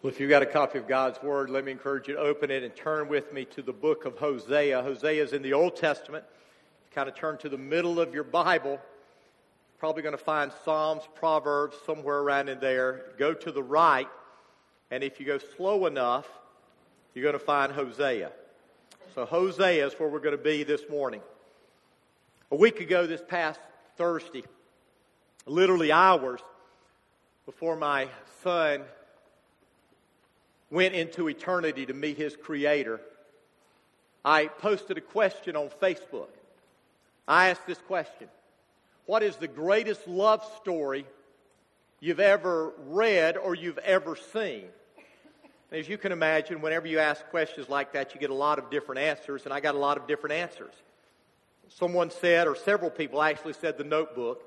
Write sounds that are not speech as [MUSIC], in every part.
Well, if you've got a copy of God's Word, let me encourage you to open it and turn with me to the book of Hosea. Hosea is in the Old Testament. Kind of turn to the middle of your Bible. Probably going to find Psalms, Proverbs, somewhere around in there. Go to the right, and if you go slow enough, you're going to find Hosea. So, Hosea is where we're going to be this morning. A week ago, this past Thursday, literally hours before my son went into eternity to meet his creator, I posted a question on Facebook. I asked this question What is the greatest love story you've ever read or you've ever seen? As you can imagine, whenever you ask questions like that, you get a lot of different answers, and I got a lot of different answers. Someone said, or several people actually said, The Notebook,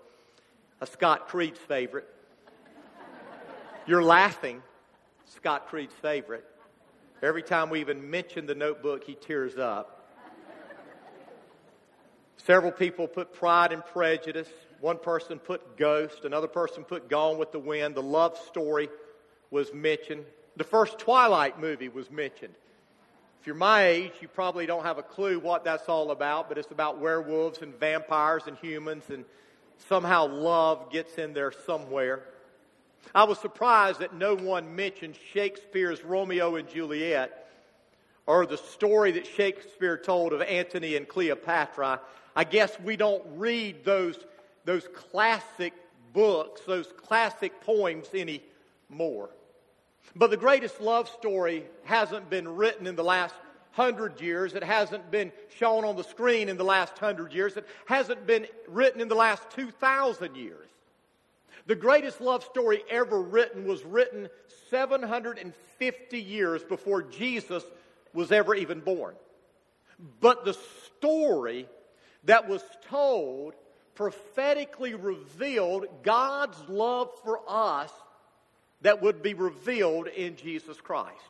a Scott Creed's favorite. [LAUGHS] You're laughing Scott Creed's favorite. Every time we even mention the notebook, he tears up. Several people put Pride and Prejudice. One person put Ghost. Another person put Gone with the Wind. The love story was mentioned. The first Twilight movie was mentioned. If you're my age, you probably don't have a clue what that's all about, but it's about werewolves and vampires and humans, and somehow love gets in there somewhere. I was surprised that no one mentioned Shakespeare's Romeo and Juliet or the story that Shakespeare told of Antony and Cleopatra. I guess we don't read those, those classic books, those classic poems anymore. But the greatest love story hasn't been written in the last hundred years. It hasn't been shown on the screen in the last hundred years. It hasn't been written in the last 2,000 years. The greatest love story ever written was written 750 years before Jesus was ever even born. But the story that was told prophetically revealed God's love for us that would be revealed in Jesus Christ.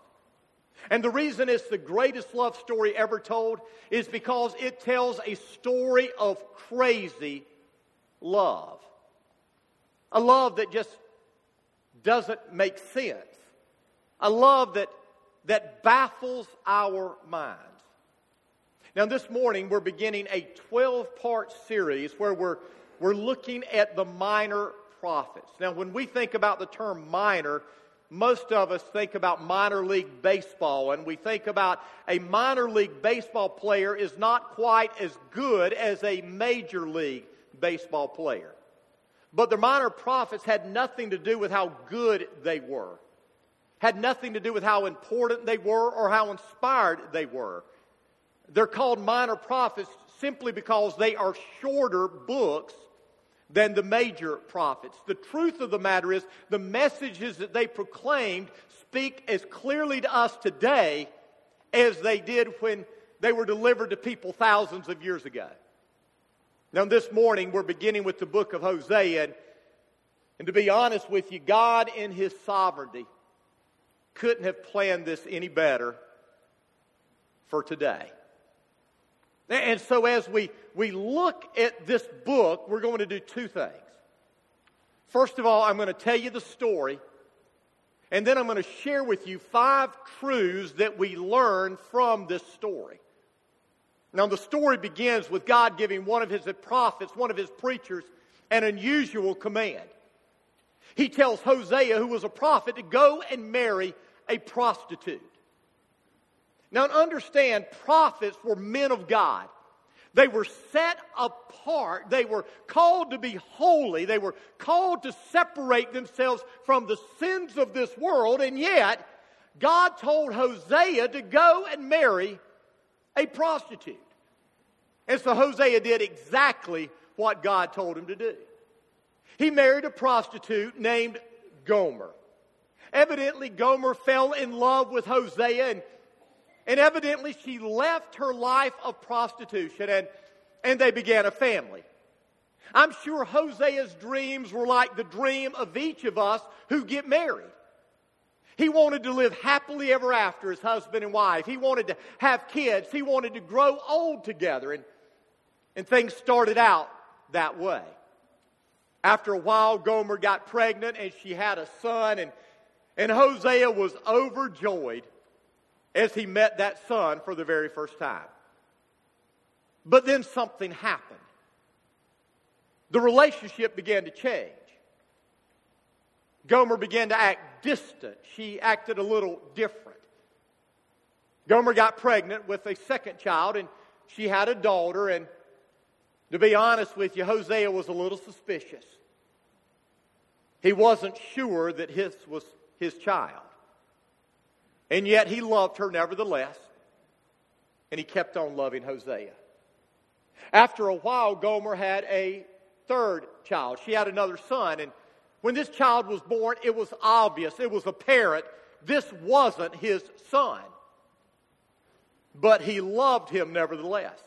And the reason it's the greatest love story ever told is because it tells a story of crazy love. A love that just doesn't make sense. A love that, that baffles our minds. Now, this morning, we're beginning a 12 part series where we're, we're looking at the minor prophets. Now, when we think about the term minor, most of us think about minor league baseball, and we think about a minor league baseball player is not quite as good as a major league baseball player. But the minor prophets had nothing to do with how good they were, had nothing to do with how important they were or how inspired they were. They're called minor prophets simply because they are shorter books than the major prophets. The truth of the matter is, the messages that they proclaimed speak as clearly to us today as they did when they were delivered to people thousands of years ago. Now, this morning, we're beginning with the book of Hosea. And, to be honest with you, God, in His sovereignty, couldn't have planned this any better for today. And so, as we, we look at this book, we're going to do two things. First of all, I'm going to tell you the story, and then I'm going to share with you five truths that we learn from this story. Now, the story begins with God giving one of his prophets, one of his preachers, an unusual command. He tells Hosea, who was a prophet, to go and marry a prostitute. Now, understand, prophets were men of God. They were set apart. They were called to be holy. They were called to separate themselves from the sins of this world. And yet, God told Hosea to go and marry a prostitute. And so Hosea did exactly what God told him to do. He married a prostitute named Gomer. Evidently, Gomer fell in love with Hosea, and, and evidently, she left her life of prostitution and, and they began a family. I'm sure Hosea's dreams were like the dream of each of us who get married. He wanted to live happily ever after as husband and wife. He wanted to have kids. He wanted to grow old together. And, and things started out that way. After a while, Gomer got pregnant and she had a son, and, And Hosea was overjoyed as he met that son for the very first time. But then something happened. The relationship began to change. Gomer began to act distant. She acted a little different. Gomer got pregnant with a second child, and she had a daughter. And to be honest with you, Hosea was a little suspicious. He wasn't sure that his was his child. And yet he loved her nevertheless, and he kept on loving Hosea. After a while, Gomer had a third child. She had another son, and when this child was born, it was obvious, it was apparent, this wasn't his son. But he loved him nevertheless.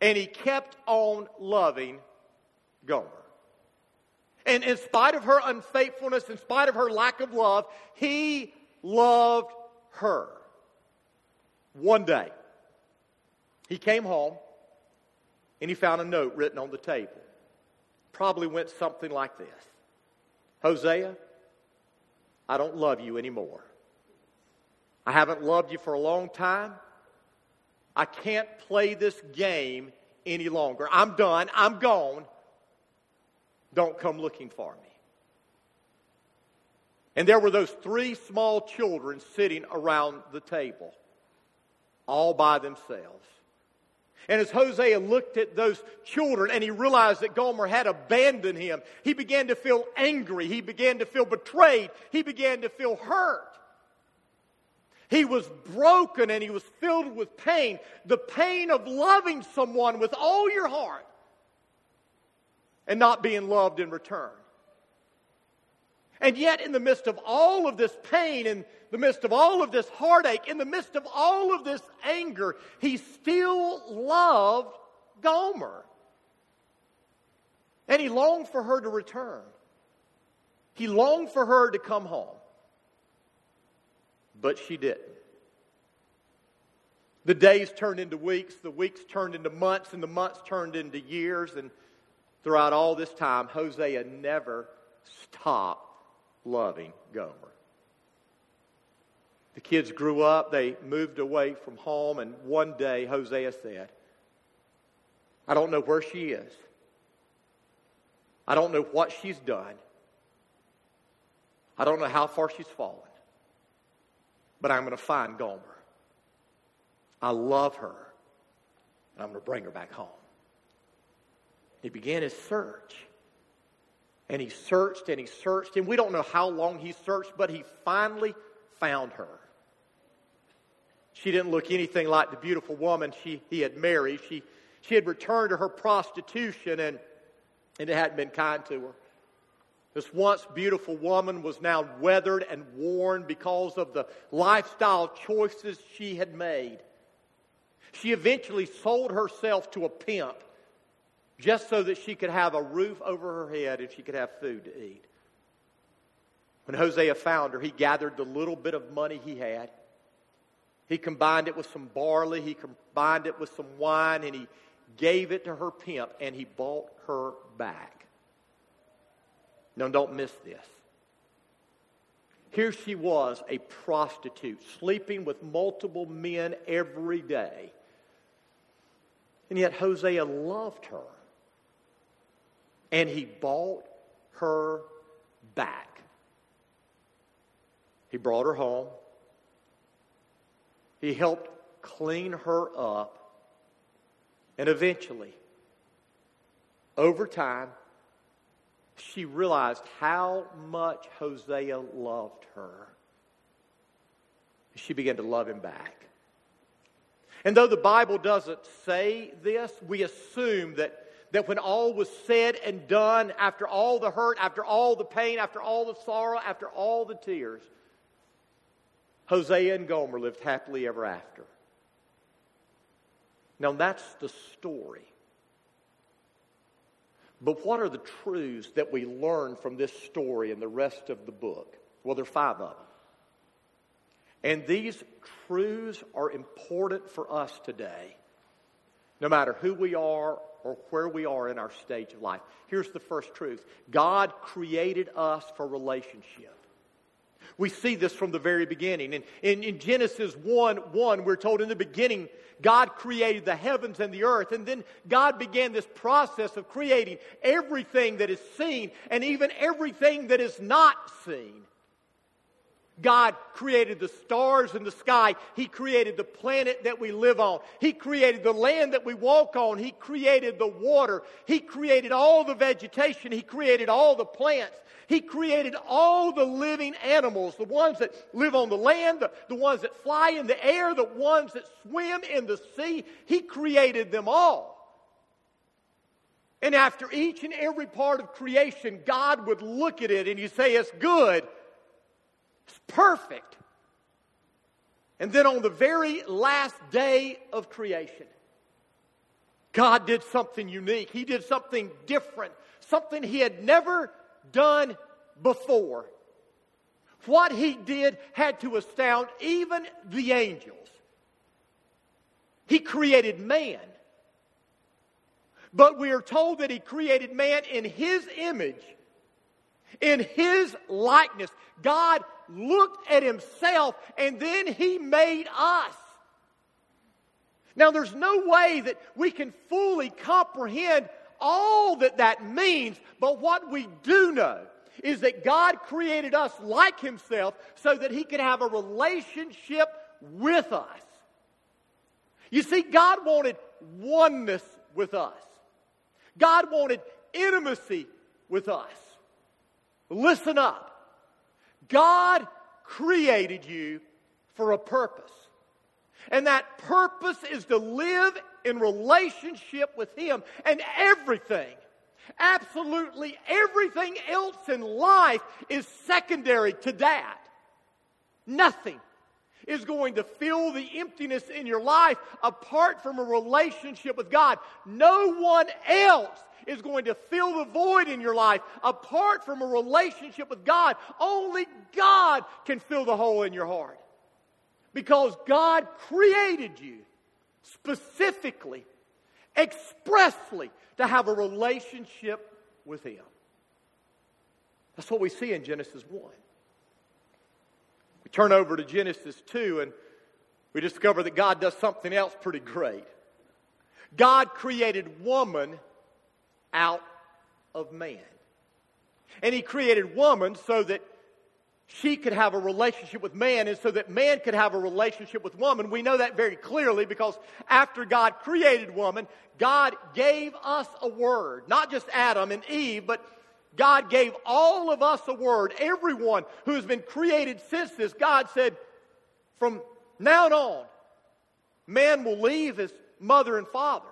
And he kept on loving Gomer. And in spite of her unfaithfulness, in spite of her lack of love, he loved her. One day, he came home and he found a note written on the table. Probably went something like this Hosea, I don't love you anymore. I haven't loved you for a long time. I can't play this game any longer. I'm done. I'm gone. Don't come looking for me. And there were those three small children sitting around the table, all by themselves. And as Hosea looked at those children and he realized that Gomer had abandoned him, he began to feel angry. He began to feel betrayed. He began to feel hurt. He was broken and he was filled with pain. The pain of loving someone with all your heart and not being loved in return. And yet, in the midst of all of this pain, in the midst of all of this heartache, in the midst of all of this anger, he still loved Gomer. And he longed for her to return. He longed for her to come home. But she didn't. The days turned into weeks, the weeks turned into months, and the months turned into years. And throughout all this time, Hosea never stopped loving Gomer. The kids grew up, they moved away from home, and one day Hosea said, I don't know where she is. I don't know what she's done. I don't know how far she's fallen. But I'm going to find Gomer. I love her. And I'm going to bring her back home. He began his search. And he searched and he searched, and we don't know how long he searched, but he finally found her. She didn't look anything like the beautiful woman she, he had married. She, she had returned to her prostitution, and, and it hadn't been kind to her. This once beautiful woman was now weathered and worn because of the lifestyle choices she had made. She eventually sold herself to a pimp just so that she could have a roof over her head and she could have food to eat. When Hosea found her, he gathered the little bit of money he had. He combined it with some barley, he combined it with some wine, and he gave it to her pimp, and he bought her back. Now, don't miss this. Here she was, a prostitute, sleeping with multiple men every day. And yet Hosea loved her and he bought her back. He brought her home. He helped clean her up. And eventually, over time, she realized how much Hosea loved her. She began to love him back. And though the Bible doesn't say this, we assume that that when all was said and done, after all the hurt, after all the pain, after all the sorrow, after all the tears, Hosea and Gomer lived happily ever after. Now that's the story. But what are the truths that we learn from this story and the rest of the book? Well, there are five of them. And these truths are important for us today, no matter who we are or where we are in our stage of life. Here's the first truth God created us for relationship. We see this from the very beginning. And in, in Genesis 1 1, we're told in the beginning, God created the heavens and the earth. And then God began this process of creating everything that is seen and even everything that is not seen. God created the stars in the sky. He created the planet that we live on. He created the land that we walk on. He created the water. He created all the vegetation. He created all the plants. He created all the living animals, the ones that live on the land, the, the ones that fly in the air, the ones that swim in the sea. He created them all. And after each and every part of creation, God would look at it and He'd say, It's good it's perfect. And then on the very last day of creation, God did something unique. He did something different, something He had never done before. What He did had to astound even the angels. He created man. But we are told that He created man in His image, in His likeness. God looked at himself and then he made us. Now, there's no way that we can fully comprehend all that that means, but what we do know is that God created us like himself so that he could have a relationship with us. You see, God wanted oneness with us. God wanted intimacy with us. Listen up. God created you for a purpose. And that purpose is to live in relationship with Him. And everything, absolutely everything else in life is secondary to that. Nothing is going to fill the emptiness in your life apart from a relationship with God. No one else is going to fill the void in your life apart from a relationship with God. Only God can fill the hole in your heart. Because God created you specifically, expressly, to have a relationship with Him. That's what we see in Genesis 1. We turn over to Genesis 2 and we discover that God does something else pretty great. God created woman out of man. And he created woman so that she could have a relationship with man and so that man could have a relationship with woman. We know that very clearly because after God created woman, God gave us a word. Not just Adam and Eve, but God gave all of us a word. Everyone who has been created since this, God said, from now on, man will leave his mother and father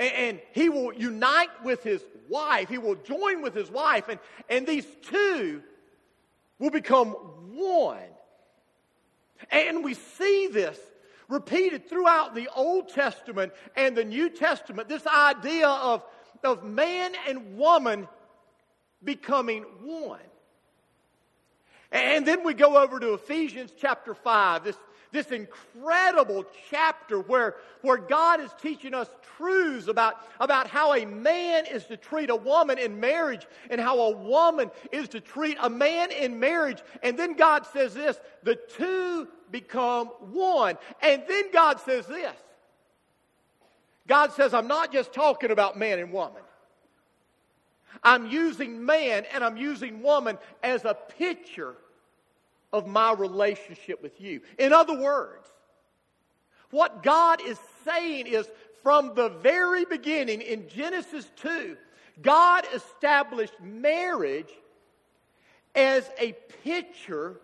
and, and he will unite with his wife. He will join with his wife, and, and these two will become one. And we see this repeated throughout the Old Testament and the New Testament this idea of, of man and woman becoming one. And then we go over to Ephesians chapter 5, this this incredible chapter where, where God is teaching us truths about, about how a man is to treat a woman in marriage and how a woman is to treat a man in marriage. And then God says this the two become one. And then God says this God says, I'm not just talking about man and woman. I'm using man and I'm using woman as a picture of my relationship with you. In other words, what God is saying is from the very beginning in Genesis 2, God established marriage as a picture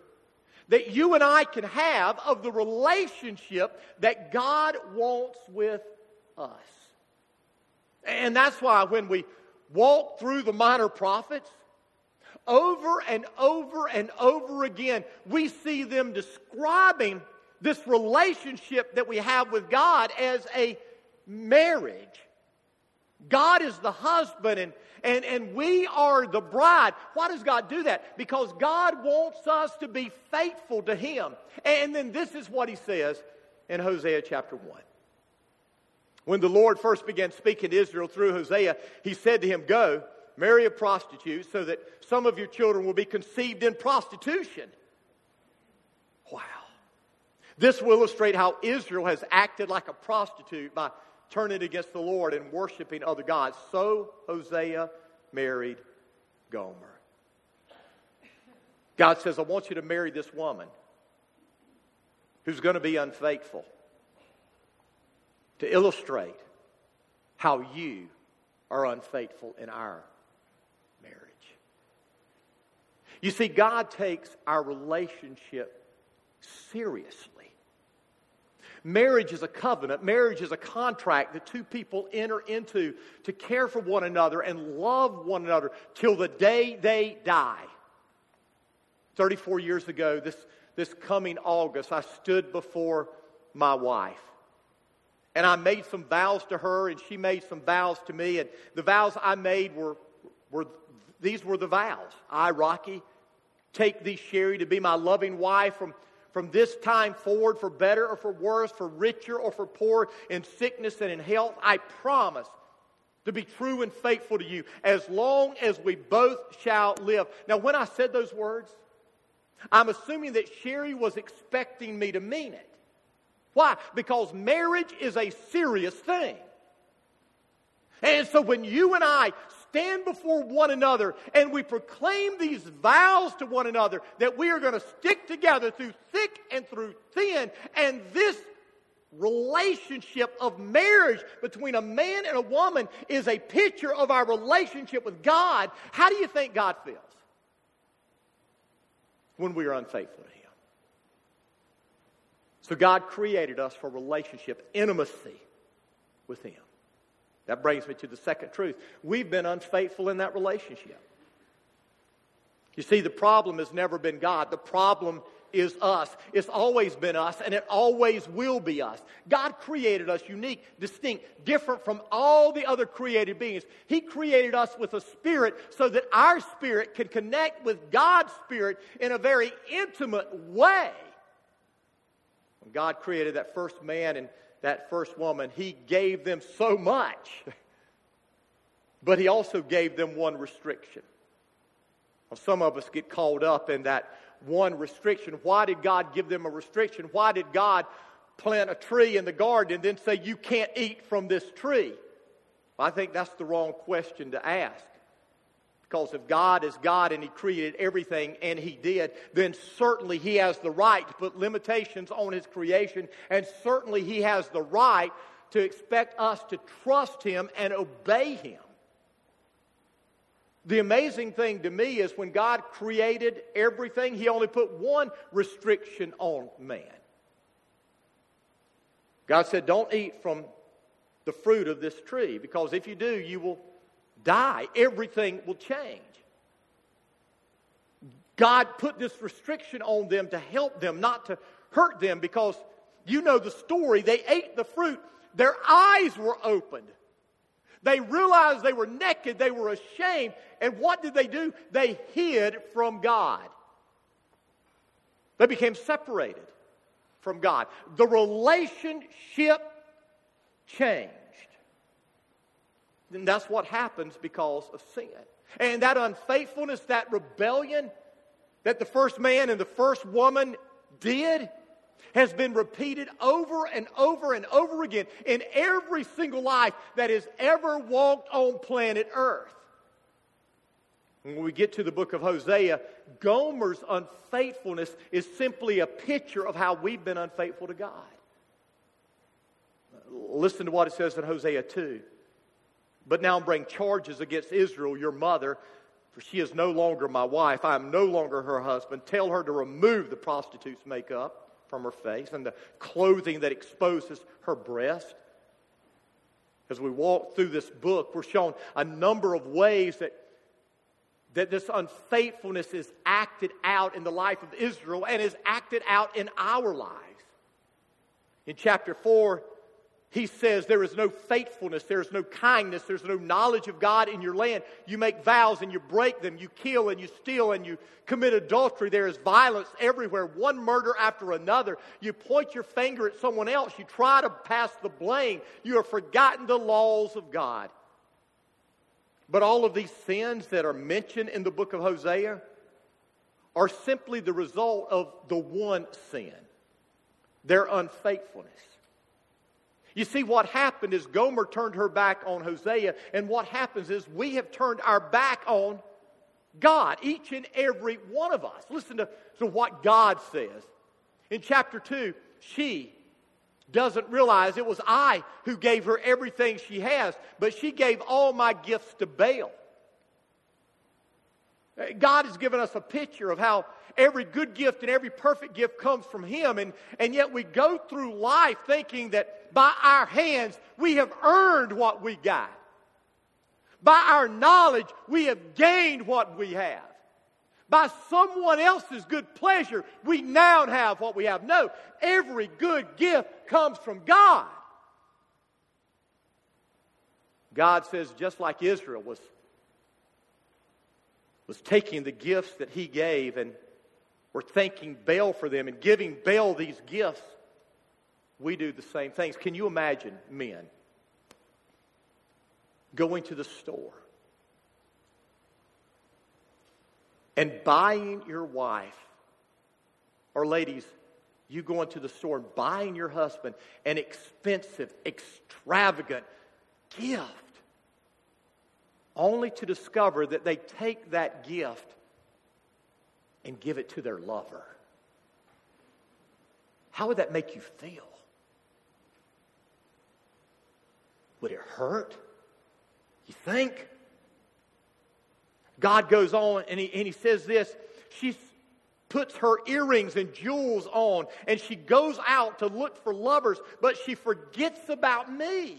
that you and I can have of the relationship that God wants with us. And that's why when we walk through the minor prophets, over and over and over again, we see them describing this relationship that we have with God as a marriage. God is the husband and, and, and we are the bride. Why does God do that? Because God wants us to be faithful to Him. And then this is what He says in Hosea chapter 1. When the Lord first began speaking to Israel through Hosea, He said to him, Go marry a prostitute so that some of your children will be conceived in prostitution. Wow. This will illustrate how Israel has acted like a prostitute by turning against the Lord and worshiping other gods. So Hosea married Gomer. God says, I want you to marry this woman who's going to be unfaithful to illustrate how you are unfaithful in our marriage. You see, God takes our relationship seriously. Marriage is a covenant. Marriage is a contract that two people enter into to care for one another and love one another till the day they die. 34 years ago, this, this coming August, I stood before my wife. And I made some vows to her, and she made some vows to me. And the vows I made were, were these were the vows. I, Rocky, take thee, Sherry, to be my loving wife from from this time forward, for better or for worse, for richer or for poor, in sickness and in health, I promise to be true and faithful to you as long as we both shall live. Now, when I said those words, I'm assuming that Sherry was expecting me to mean it. Why? Because marriage is a serious thing. And so when you and I stand before one another and we proclaim these vows to one another that we are going to stick together through thick and through thin. And this relationship of marriage between a man and a woman is a picture of our relationship with God. How do you think God feels when we are unfaithful to Him? So God created us for relationship, intimacy with Him. That brings me to the second truth. We've been unfaithful in that relationship. You see, the problem has never been God. The problem is us. It's always been us, and it always will be us. God created us unique, distinct, different from all the other created beings. He created us with a spirit so that our spirit can connect with God's spirit in a very intimate way. When God created that first man and that first woman, he gave them so much. [LAUGHS] But he also gave them one restriction. some of us get caught up in that one restriction. Why did God give them a restriction? Why did God plant a tree in the garden and then say, You can't eat from this tree? I think that's the wrong question to ask. Because if God is God and He created everything, and He did, then certainly He has the right to put limitations on His creation, and certainly He has the right to expect us to trust Him and obey Him. The amazing thing to me is when God created everything, He only put one restriction on man. God said, Don't eat from the fruit of this tree, because if you do, you will die, everything will change. God put this restriction on them to help them, not to hurt them, because you know the story. They ate the fruit, their eyes were opened. They realized they were naked, they were ashamed. And what did they do? They hid from God. They became separated from God. The relationship changed. And that's what happens because of sin. And that unfaithfulness, that rebellion that the first man and the first woman did has been repeated over and over and over again in every single life that has ever walked on planet Earth. When we get to the book of Hosea, Gomer's unfaithfulness is simply a picture of how we've been unfaithful to God. Listen to what it says in Hosea 2. But now bring charges against Israel, your mother, for she is no longer my wife. I am no longer her husband. Tell her to remove the prostitute's makeup from her face and the clothing that exposes her breast. As we walk through this book, we're shown a number of ways that, that this unfaithfulness is acted out in the life of Israel and is acted out in our lives. In chapter 4, he says there is no faithfulness, there is no kindness, there's no knowledge of God in your land. You make vows and you break them, you kill and you steal and you commit adultery. There is violence everywhere, one murder after another. You point your finger at someone else, you try to pass the blame. You have forgotten the laws of God. But all of these sins that are mentioned in the book of Hosea are simply the result of the one sin their unfaithfulness. You see, what happened is Gomer turned her back on Hosea, and what happens is we have turned our back on God, each and every one of us. Listen to, to what God says. In chapter 2, she doesn't realize it was I who gave her everything she has, but she gave all my gifts to Baal. Uh, God has given us a picture of how every good gift and every perfect gift comes from Him, and, and yet we go through life thinking that by our hands we have earned what we got. By our knowledge, we have gained what we have. By someone else's good pleasure, we now have what we have. No, every good gift comes from God. God says, just like Israel was, was taking the gifts that he gave and were thanking Baal for them and giving Baal these gifts, we do the same things. Can you imagine men going to the store and buying your wife, or ladies, you going to the store and buying your husband an expensive, extravagant gift, only to discover that they take that gift and give it to their lover. How would that make you feel? Would it hurt? You think? God goes on and he, and he says this. She puts her earrings and jewels on and she goes out to look for lovers, but she forgets about me.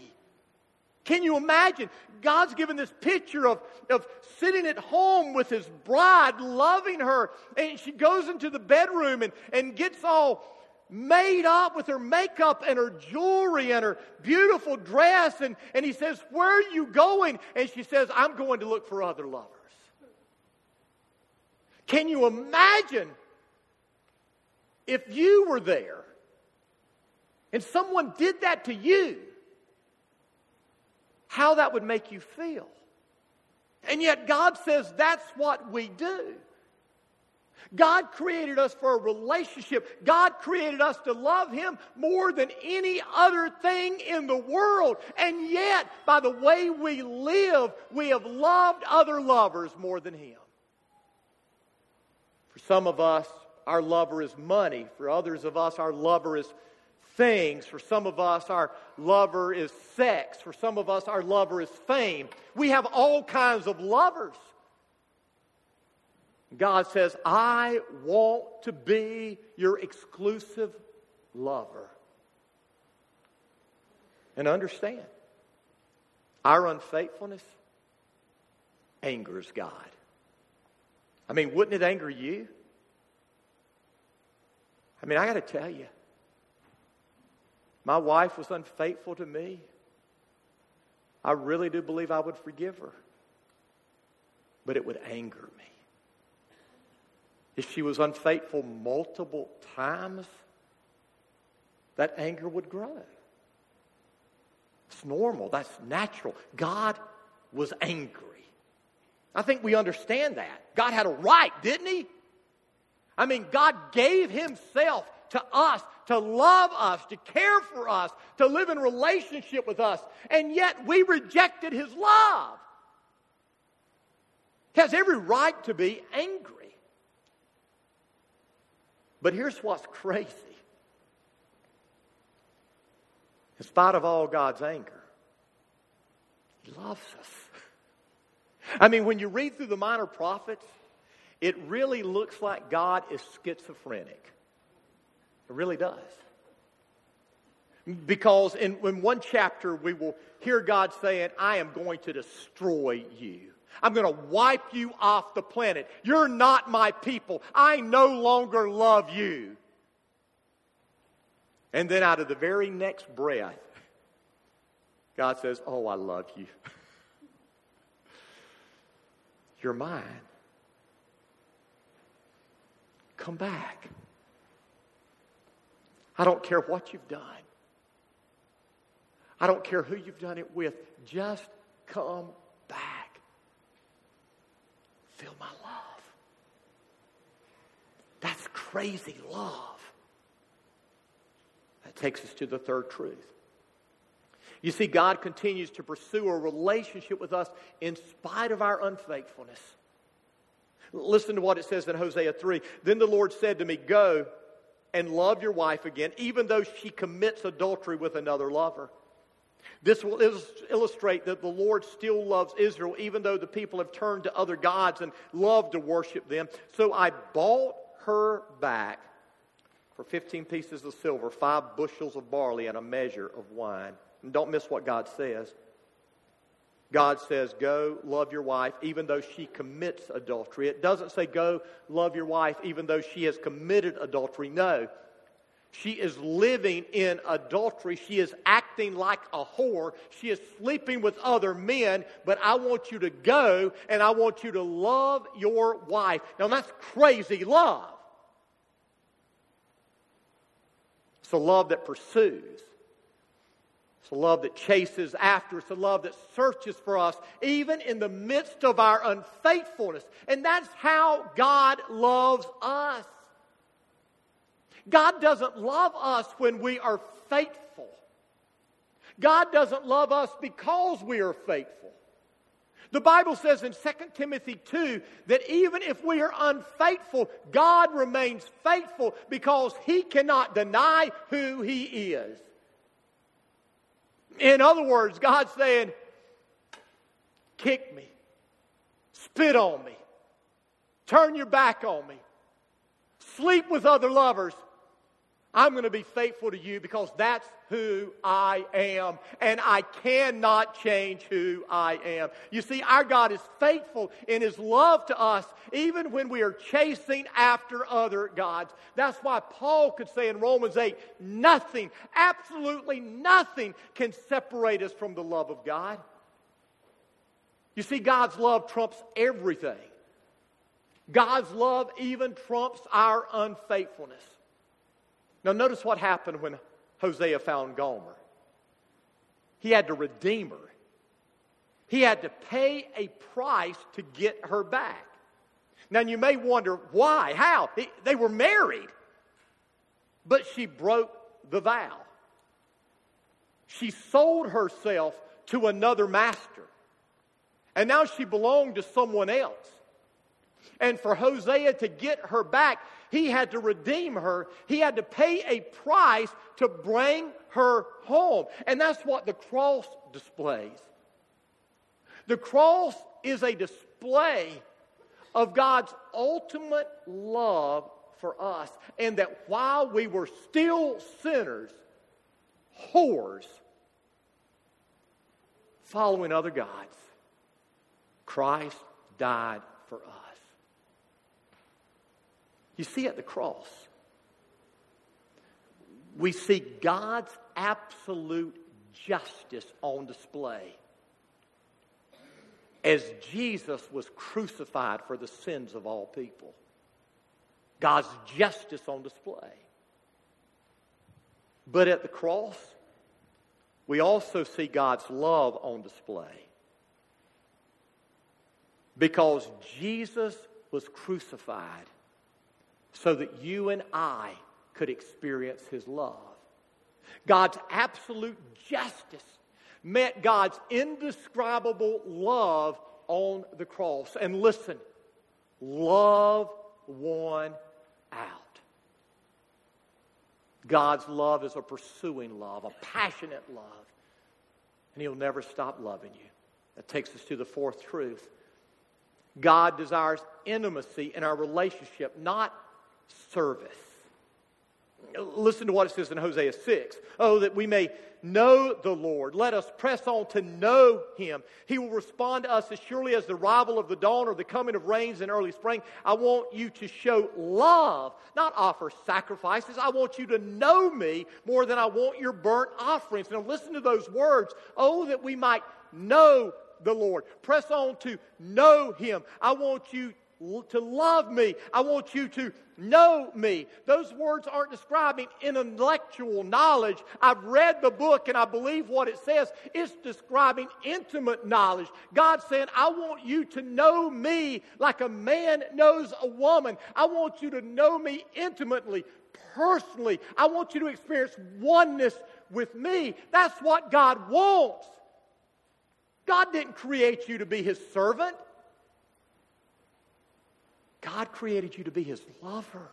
Can you imagine? God's given this picture of, of sitting at home with his bride, loving her, and she goes into the bedroom and, and gets all made up with her makeup and her jewelry and her beautiful dress. And, and he says, Where are you going? And she says, I'm going to look for other lovers. Can you imagine if you were there and someone did that to you? How that would make you feel. And yet God says that's what we do. God created us for a relationship. God created us to love Him more than any other thing in the world. And yet, by the way we live, we have loved other lovers more than Him. For some of us, our lover is money. For others of us, our lover is things. For some of us, our lover is sex. For some of us, our lover is fame. We have all kinds of lovers. God says, I want to be your exclusive lover. And understand, our unfaithfulness angers God. I mean, wouldn't it anger you? I mean, I got to tell you, my wife was unfaithful to me. I really do believe I would forgive her, but it would anger me. If she was unfaithful multiple times, that anger would grow. It's normal, that's natural. God was angry. I think we understand that. God had a right, didn't He? I mean, God gave Himself to us to love us, to care for us, to live in relationship with us, and yet we rejected His love. He has every right to be angry. But here's what's crazy. In spite of all God's anger, He loves us. I mean, when you read through the minor prophets, it really looks like God is schizophrenic. It really does. Because in, in one chapter, we will hear God saying, I am going to destroy you. I'm going to wipe you off the planet. You're not my people. I no longer love you. And then out of the very next breath, God says, Oh, I love you. You're mine. Come back. I don't care what you've done. I don't care who you've done it with. Just come back. Feel my love. That's crazy love. That takes us to the third truth. You see, God continues to pursue a relationship with us in spite of our unfaithfulness. Listen to what it says in Hosea 3. Then the Lord said to me, Go and love your wife again, even though she commits adultery with another lover. This will illustrate that the Lord still loves Israel, even though the people have turned to other gods and love to worship them. So I bought her back for 15 pieces of silver, five bushels of barley, and a measure of wine. And don't miss what God says. God says, Go love your wife, even though she commits adultery. It doesn't say, Go love your wife, even though she has committed adultery. No. She is living in adultery. She is acting like a whore. She is sleeping with other men. But I want you to go and I want you to love your wife. Now, that's crazy love. It's a love that pursues. It's a love that chases after. It's a love that searches for us, even in the midst of our unfaithfulness. And that's how God loves us. God doesn't love us when we are faithful. God doesn't love us because we are faithful. The Bible says in 2 Timothy 2 that even if we are unfaithful, God remains faithful because he cannot deny who he is. In other words, God's saying, kick me, spit on me, turn your back on me, sleep with other lovers. I'm going to be faithful to you because that's who I am, and I cannot change who I am. You see, our God is faithful in His love to us, even when we are chasing after other gods. That's why Paul could say in Romans 8, nothing, absolutely nothing can separate us from the love of God. You see, God's love trumps everything. God's love even trumps our unfaithfulness. Now, notice what happened when Hosea found Gomer. He had to redeem her, he had to pay a price to get her back. Now, you may wonder why, how? They were married, but she broke the vow. She sold herself to another master, and now she belonged to someone else. And for Hosea to get her back, he had to redeem her. He had to pay a price to bring her home. And that's what the cross displays. The cross is a display of God's ultimate love for us, and that while we were still sinners, whores, following other gods, Christ died for us. You see at the cross, we see God's absolute justice on display as Jesus was crucified for the sins of all people. God's justice on display. But at the cross, we also see God's love on display. Because Jesus was crucified so that you and I could experience His love. God's absolute justice met God's indescribable love on the cross. And listen, love won out. God's love is a pursuing love, a passionate love, and He'll never stop loving you. That takes us to the fourth truth. God desires intimacy in our relationship, not service. Listen to what it says in Hosea 6. Oh, that we may know the Lord. Let us press on to know him. He will respond to us as surely as the arrival of the dawn or the coming of rains in early spring. I want you to show love, not offer sacrifices. I want you to know me more than I want your burnt offerings. Now, listen to those words. Oh, that we might know the Lord. Press on to know him. I want you to love me. I want you to know me. Those words aren't describing intellectual knowledge. I've read the book and I believe what it says. It's describing intimate knowledge. God said, I want you to know me like a man knows a woman. I want you to know me intimately, personally. I want you to experience oneness with me. That's what God wants. God didn't create you to be his servant. God created you to be his lover.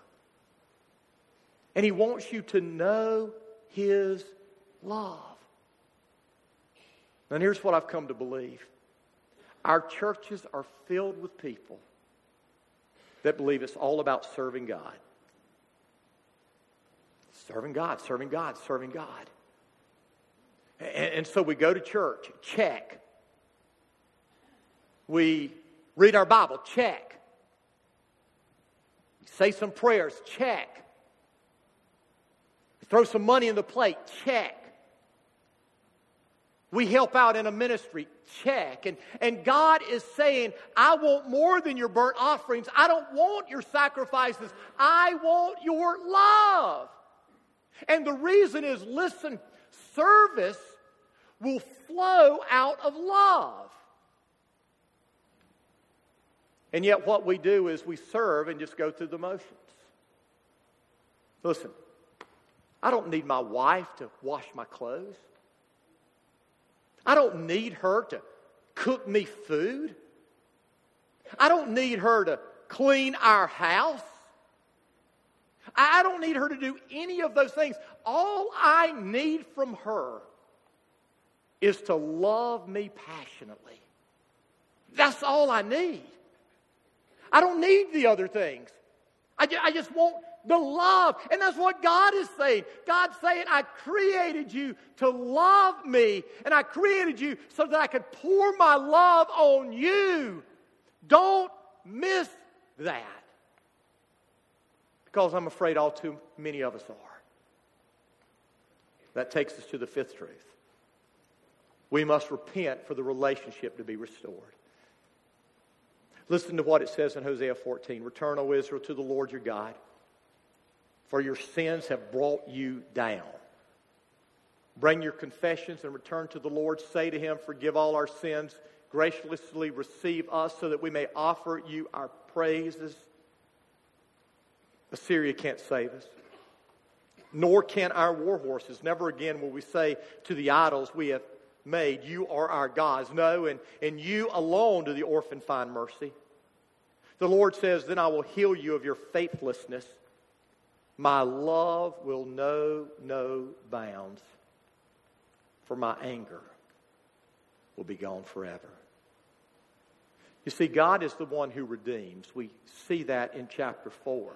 And he wants you to know his love. And here's what I've come to believe our churches are filled with people that believe it's all about serving God. Serving God, serving God, serving God. And, and so we go to church, check. We read our Bible, check. Say some prayers, check. Throw some money in the plate, check. We help out in a ministry, check. And, and God is saying, I want more than your burnt offerings. I don't want your sacrifices. I want your love. And the reason is listen, service will flow out of love. And yet, what we do is we serve and just go through the motions. Listen, I don't need my wife to wash my clothes. I don't need her to cook me food. I don't need her to clean our house. I don't need her to do any of those things. All I need from her is to love me passionately. That's all I need. I don't need the other things. I, just, I just want the love. And that's what God is saying. God's saying, I created you to love me, and I created you so that I could pour my love on you. Don't miss that. Because I'm afraid all too many of us are. That takes us to the fifth truth. We must repent for the relationship to be restored. Listen to what it says in Hosea 14 Return, O Israel, to the Lord your God for your sins have brought you down. Bring your confessions and return to the Lord. Say to him, Forgive all our sins. Graciously receive us so that we may offer you our praises. Assyria can't save us, nor can our war horses. Never again will we say to the idols we have made, You are our gods. No, and, and you alone do the orphan find mercy. The Lord says, Then I will heal you of your faithlessness my love will know no bounds, for my anger will be gone forever. You see, God is the one who redeems. We see that in chapter 4.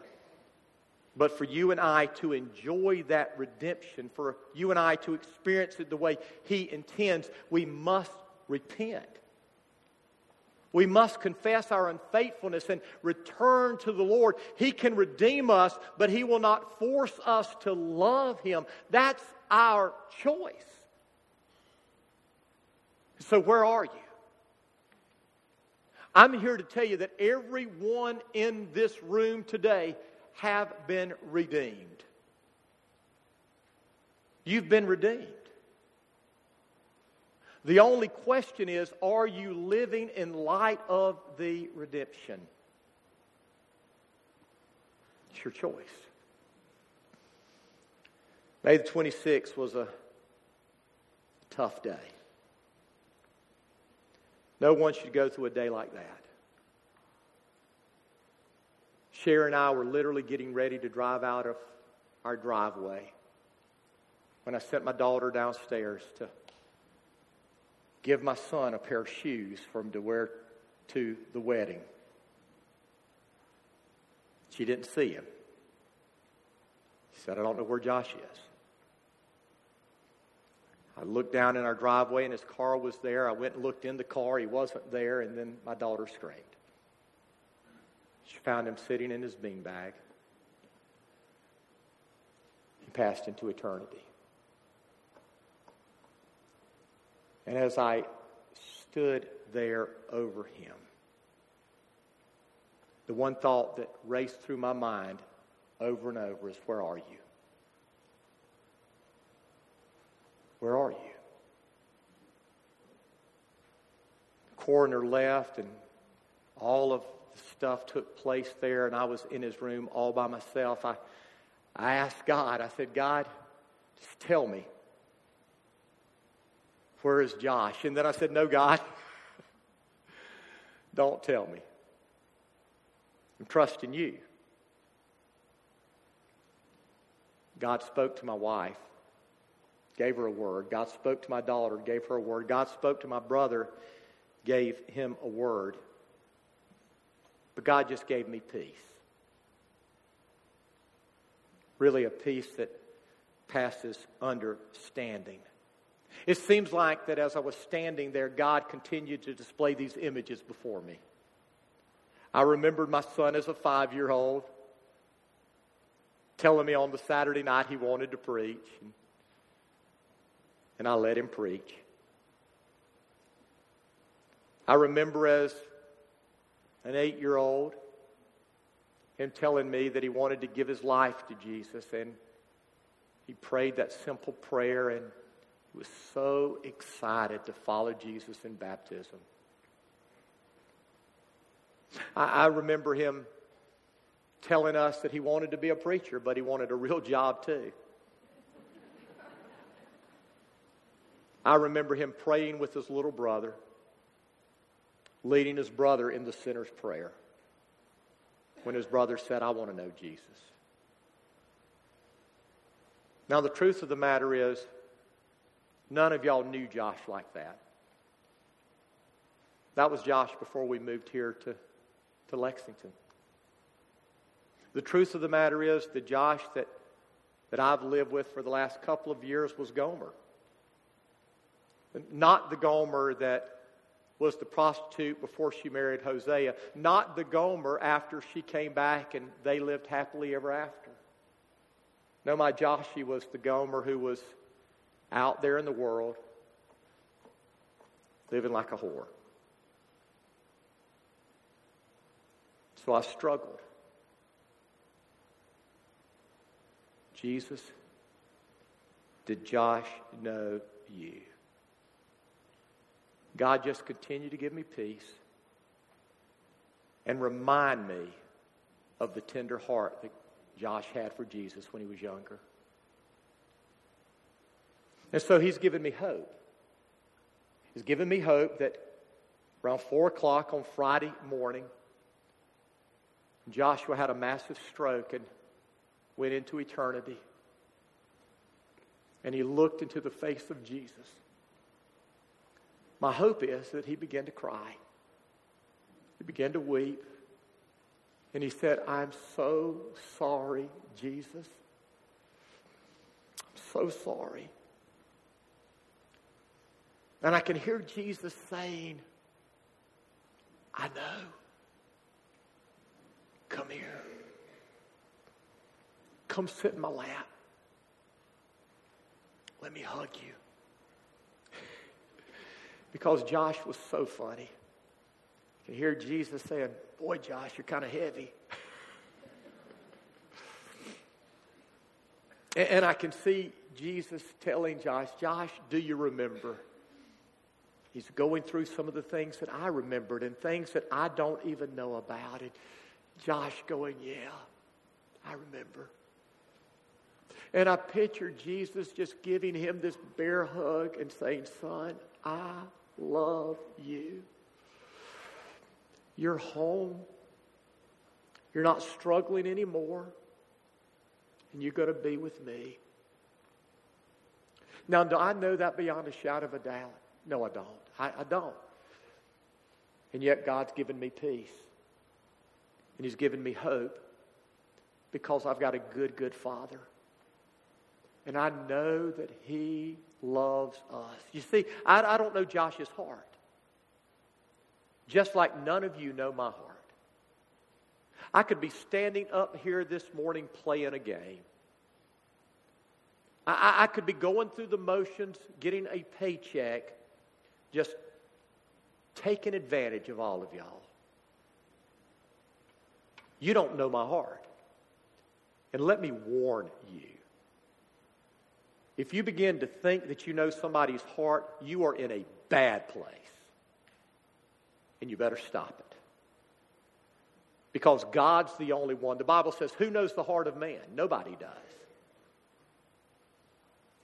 But for you and I to enjoy that redemption, for you and I to experience it the way He intends, we must repent. We must confess our unfaithfulness and return to the Lord. He can redeem us, but He will not force us to love Him. That's our choice. So, where are you? I'm here to tell you that everyone in this room today have been redeemed. You've been redeemed. The only question is are you living in light of the redemption? It's your choice. May the 26th was a tough day. No one should go through a day like that. Sherry and I were literally getting ready to drive out of our driveway when I sent my daughter downstairs to give my son a pair of shoes for him to wear to the wedding. She didn't see him. She said, I don't know where Josh is. I looked down in our driveway and his car was there. I went and looked in the car. He wasn't there. And then my daughter screamed. She found him sitting in his beanbag. He passed into eternity. And as I stood there over him, the one thought that raced through my mind over and over is where are you? Where are you? The coroner left, and all of stuff took place there, and I was in his room all by myself. I, I asked God, I said, God, just tell me, where is Josh? And then I said, No, God, [LAUGHS] don't tell me. I'm trusting you. God spoke to my wife, gave her a word. God spoke to my daughter, gave her a word. God spoke to my brother, gave him a word. But God just gave me peace. Really, a peace that passes understanding. It seems like that as I was standing there, God continued to display these images before me. I remembered my son as a five year old telling me on the Saturday night he wanted to preach. And I let him preach. I remember as an eight year old him telling me that he wanted to give his life to Jesus. And he prayed that simple prayer and he was so excited to follow Jesus in baptism. I, I remember him telling us that he wanted to be a preacher, but he wanted a real job too. I remember him praying with his little brother, leading his brother in the sinner's prayer when his brother said, I want to know Jesus. Now, the truth of the matter is, none of y'all knew Josh like that. That was Josh before we moved here to, to Lexington. The truth of the matter is, the Josh that, that I've lived with for the last couple of years was Gomer. Not the Gomer that was the prostitute before she married Hosea, not the Gomer after she came back and they lived happily ever after. No, my Joshie was the Gomer who was out there in the world living like a whore. So I struggled. Jesus, did Josh know you? God just continued to give me peace and remind me of the tender heart that Josh had for Jesus when he was younger. And so he's given me hope. He's given me hope that around 4 o'clock on Friday morning, Joshua had a massive stroke and went into eternity. And he looked into the face of Jesus. My hope is that he began to cry. He began to weep. And he said, I'm so sorry, Jesus. I'm so sorry. And I can hear Jesus saying, I know. Come here. Come sit in my lap. Let me hug you. Because Josh was so funny. You can hear Jesus saying, Boy, Josh, you're kind of heavy. and, and I can see Jesus telling Josh, Josh, do you remember? He's going through some of the things that I remembered and things that I don't even know about. And Josh going, Yeah, I remember. And I picture Jesus just giving him this bear hug and saying, Son, I love you. You're home. You're not struggling anymore. And you're going to be with me. Now, do I know that beyond a shadow of a doubt? No, I don't. I, I don't. And yet, God's given me peace. And He's given me hope because I've got a good, good Father. And I know that He loves us. You see, I, I don't know Josh's heart. Just like none of you know my heart. I could be standing up here this morning playing a game. I, I could be going through the motions, getting a paycheck, just taking advantage of all of y'all. You don't know my heart. And let me warn you if you begin to think that you know somebody's heart, you are in a bad place. And you better stop it. Because God's the only one. The Bible says, Who knows the heart of man? Nobody does.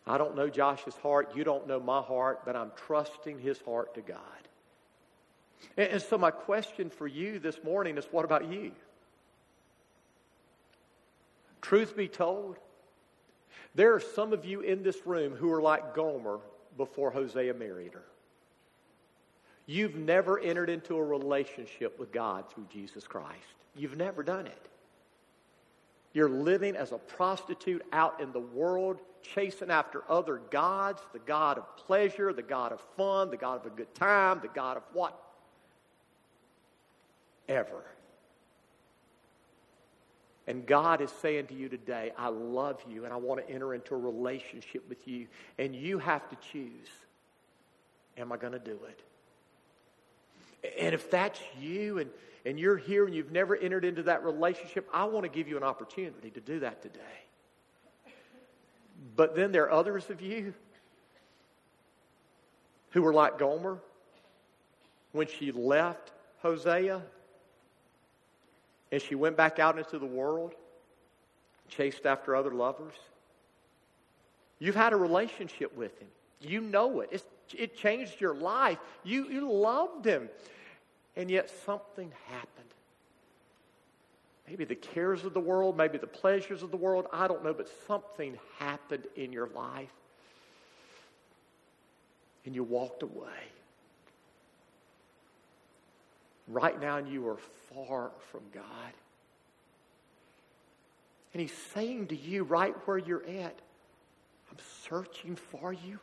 I don't know Josh's heart. You don't know my heart, but I'm trusting his heart to God. And, and so, my question for you this morning is what about you? Truth be told, there are some of you in this room who are like Gomer before Hosea married her. You've never entered into a relationship with God through Jesus Christ. You've never done it. You're living as a prostitute out in the world, chasing after other gods the God of pleasure, the God of fun, the God of a good time, the God of what? Ever. And God is saying to you today, I love you and I want to enter into a relationship with you. And you have to choose Am I going to do it? And if that's you and, and you're here and you've never entered into that relationship, I want to give you an opportunity to do that today. But then there are others of you who were like Gomer when she left Hosea and she went back out into the world, chased after other lovers. You've had a relationship with him. You know it. It's, it changed your life. You, you loved him. And yet something happened. Maybe the cares of the world, maybe the pleasures of the world, I don't know, but something happened in your life. And you walked away. Right now, you are far from God. And He's saying to you, right where you're at, I'm searching for you.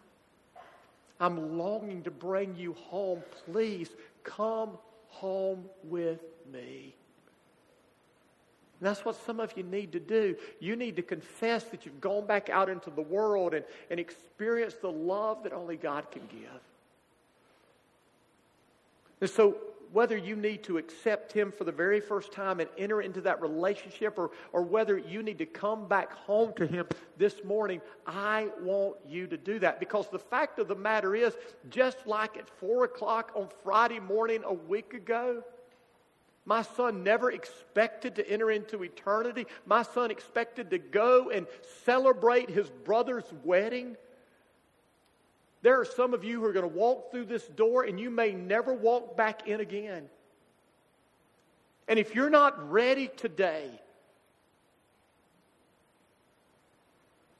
I'm longing to bring you home. Please come home with me. And that's what some of you need to do. You need to confess that you've gone back out into the world and, and experience the love that only God can give. And so whether you need to accept Him for the very first time and enter into that relationship or, or whether you need to come back home to Him this morning, I want you to do that. Because the fact of the matter is, just like at 4 o'clock on Friday morning a week ago, my son never expected to enter into eternity. My son expected to go and celebrate his brother's wedding. There are some of you who are going to walk through this door and you may never walk back in again. And if you're not ready today,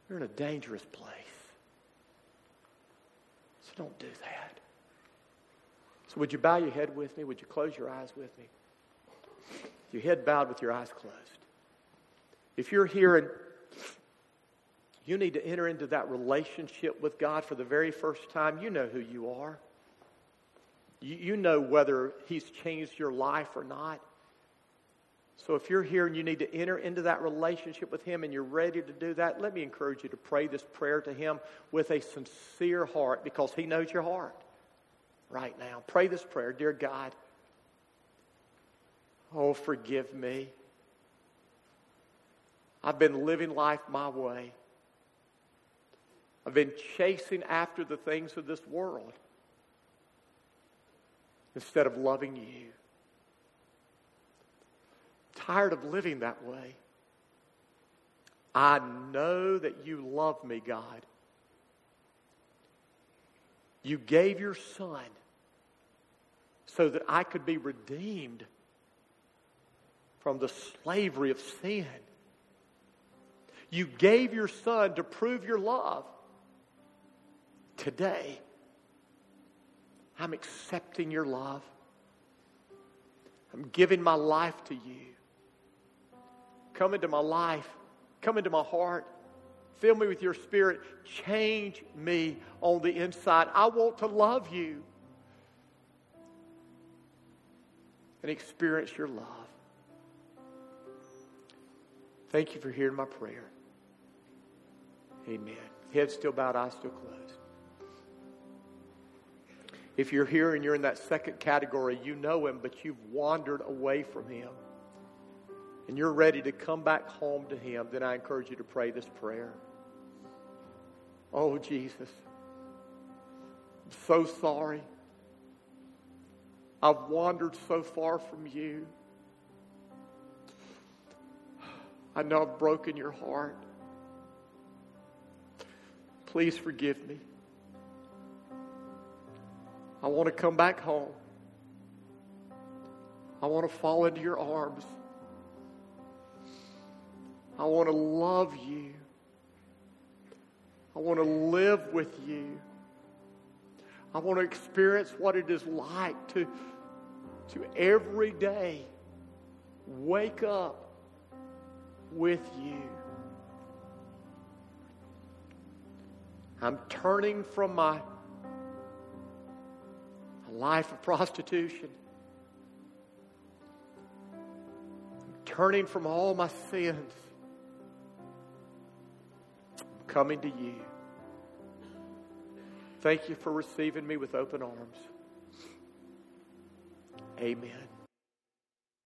you're in a dangerous place. So don't do that. So, would you bow your head with me? Would you close your eyes with me? Your head bowed with your eyes closed. If you're here and you need to enter into that relationship with God for the very first time. You know who you are. You, you know whether He's changed your life or not. So if you're here and you need to enter into that relationship with Him and you're ready to do that, let me encourage you to pray this prayer to Him with a sincere heart because He knows your heart right now. Pray this prayer Dear God, oh, forgive me. I've been living life my way. I've been chasing after the things of this world instead of loving you. Tired of living that way. I know that you love me, God. You gave your son so that I could be redeemed from the slavery of sin. You gave your son to prove your love. Today, I'm accepting your love. I'm giving my life to you. Come into my life. Come into my heart. Fill me with your spirit. Change me on the inside. I want to love you and experience your love. Thank you for hearing my prayer. Amen. Head still bowed, eyes still closed. If you're here and you're in that second category, you know him, but you've wandered away from him, and you're ready to come back home to him, then I encourage you to pray this prayer. Oh, Jesus, I'm so sorry. I've wandered so far from you. I know I've broken your heart. Please forgive me. I want to come back home. I want to fall into your arms. I want to love you. I want to live with you. I want to experience what it is like to, to every day wake up with you. I'm turning from my life of prostitution. Turning from all my sins. I'm coming to you. Thank you for receiving me with open arms. Amen.